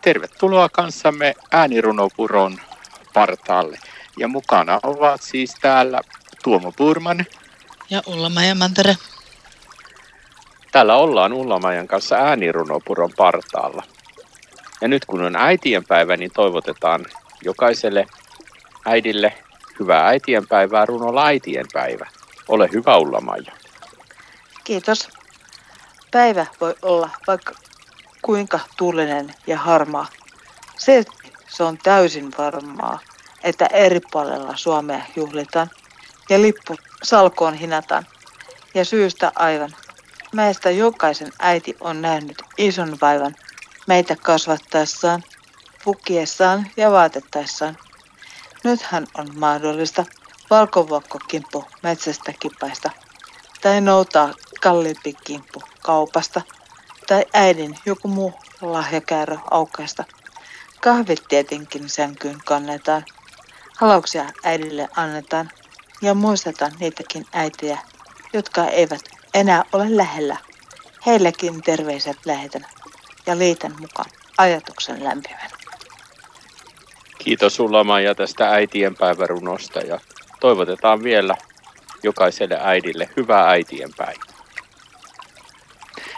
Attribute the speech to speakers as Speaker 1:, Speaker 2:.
Speaker 1: Tervetuloa kanssamme äänirunopuron partaalle. Ja mukana ovat siis täällä Tuomo Purman.
Speaker 2: Ja Ulla-Maija Mantere.
Speaker 1: Täällä ollaan Ulla-Maijan kanssa äänirunopuron partaalla. Ja nyt kun on äitienpäivä, niin toivotetaan jokaiselle äidille hyvää äitienpäivää runolla äitienpäivä. Ole hyvä Ulla-Maija.
Speaker 2: Kiitos. Päivä voi olla vaikka kuinka tuulinen ja harmaa. Se, se on täysin varmaa, että eri puolella Suomea juhlitaan ja lippu salkoon hinataan. Ja syystä aivan. Meistä jokaisen äiti on nähnyt ison vaivan meitä kasvattaessaan, pukiessaan ja vaatettaessaan. Nythän on mahdollista valkovuokkokimppu metsästä kipaista tai noutaa kalliimpi kimppu kaupasta – tai äidin joku muu lahjakäärö aukaista. Kahvit tietenkin sänkyyn kannetaan. Halauksia äidille annetaan ja muistetaan niitäkin äitiä, jotka eivät enää ole lähellä. Heillekin terveiset lähetän ja liitän mukaan ajatuksen lämpimän.
Speaker 1: Kiitos sulla Maija tästä äitien päivärunosta ja toivotetaan vielä jokaiselle äidille hyvää äitien päivää.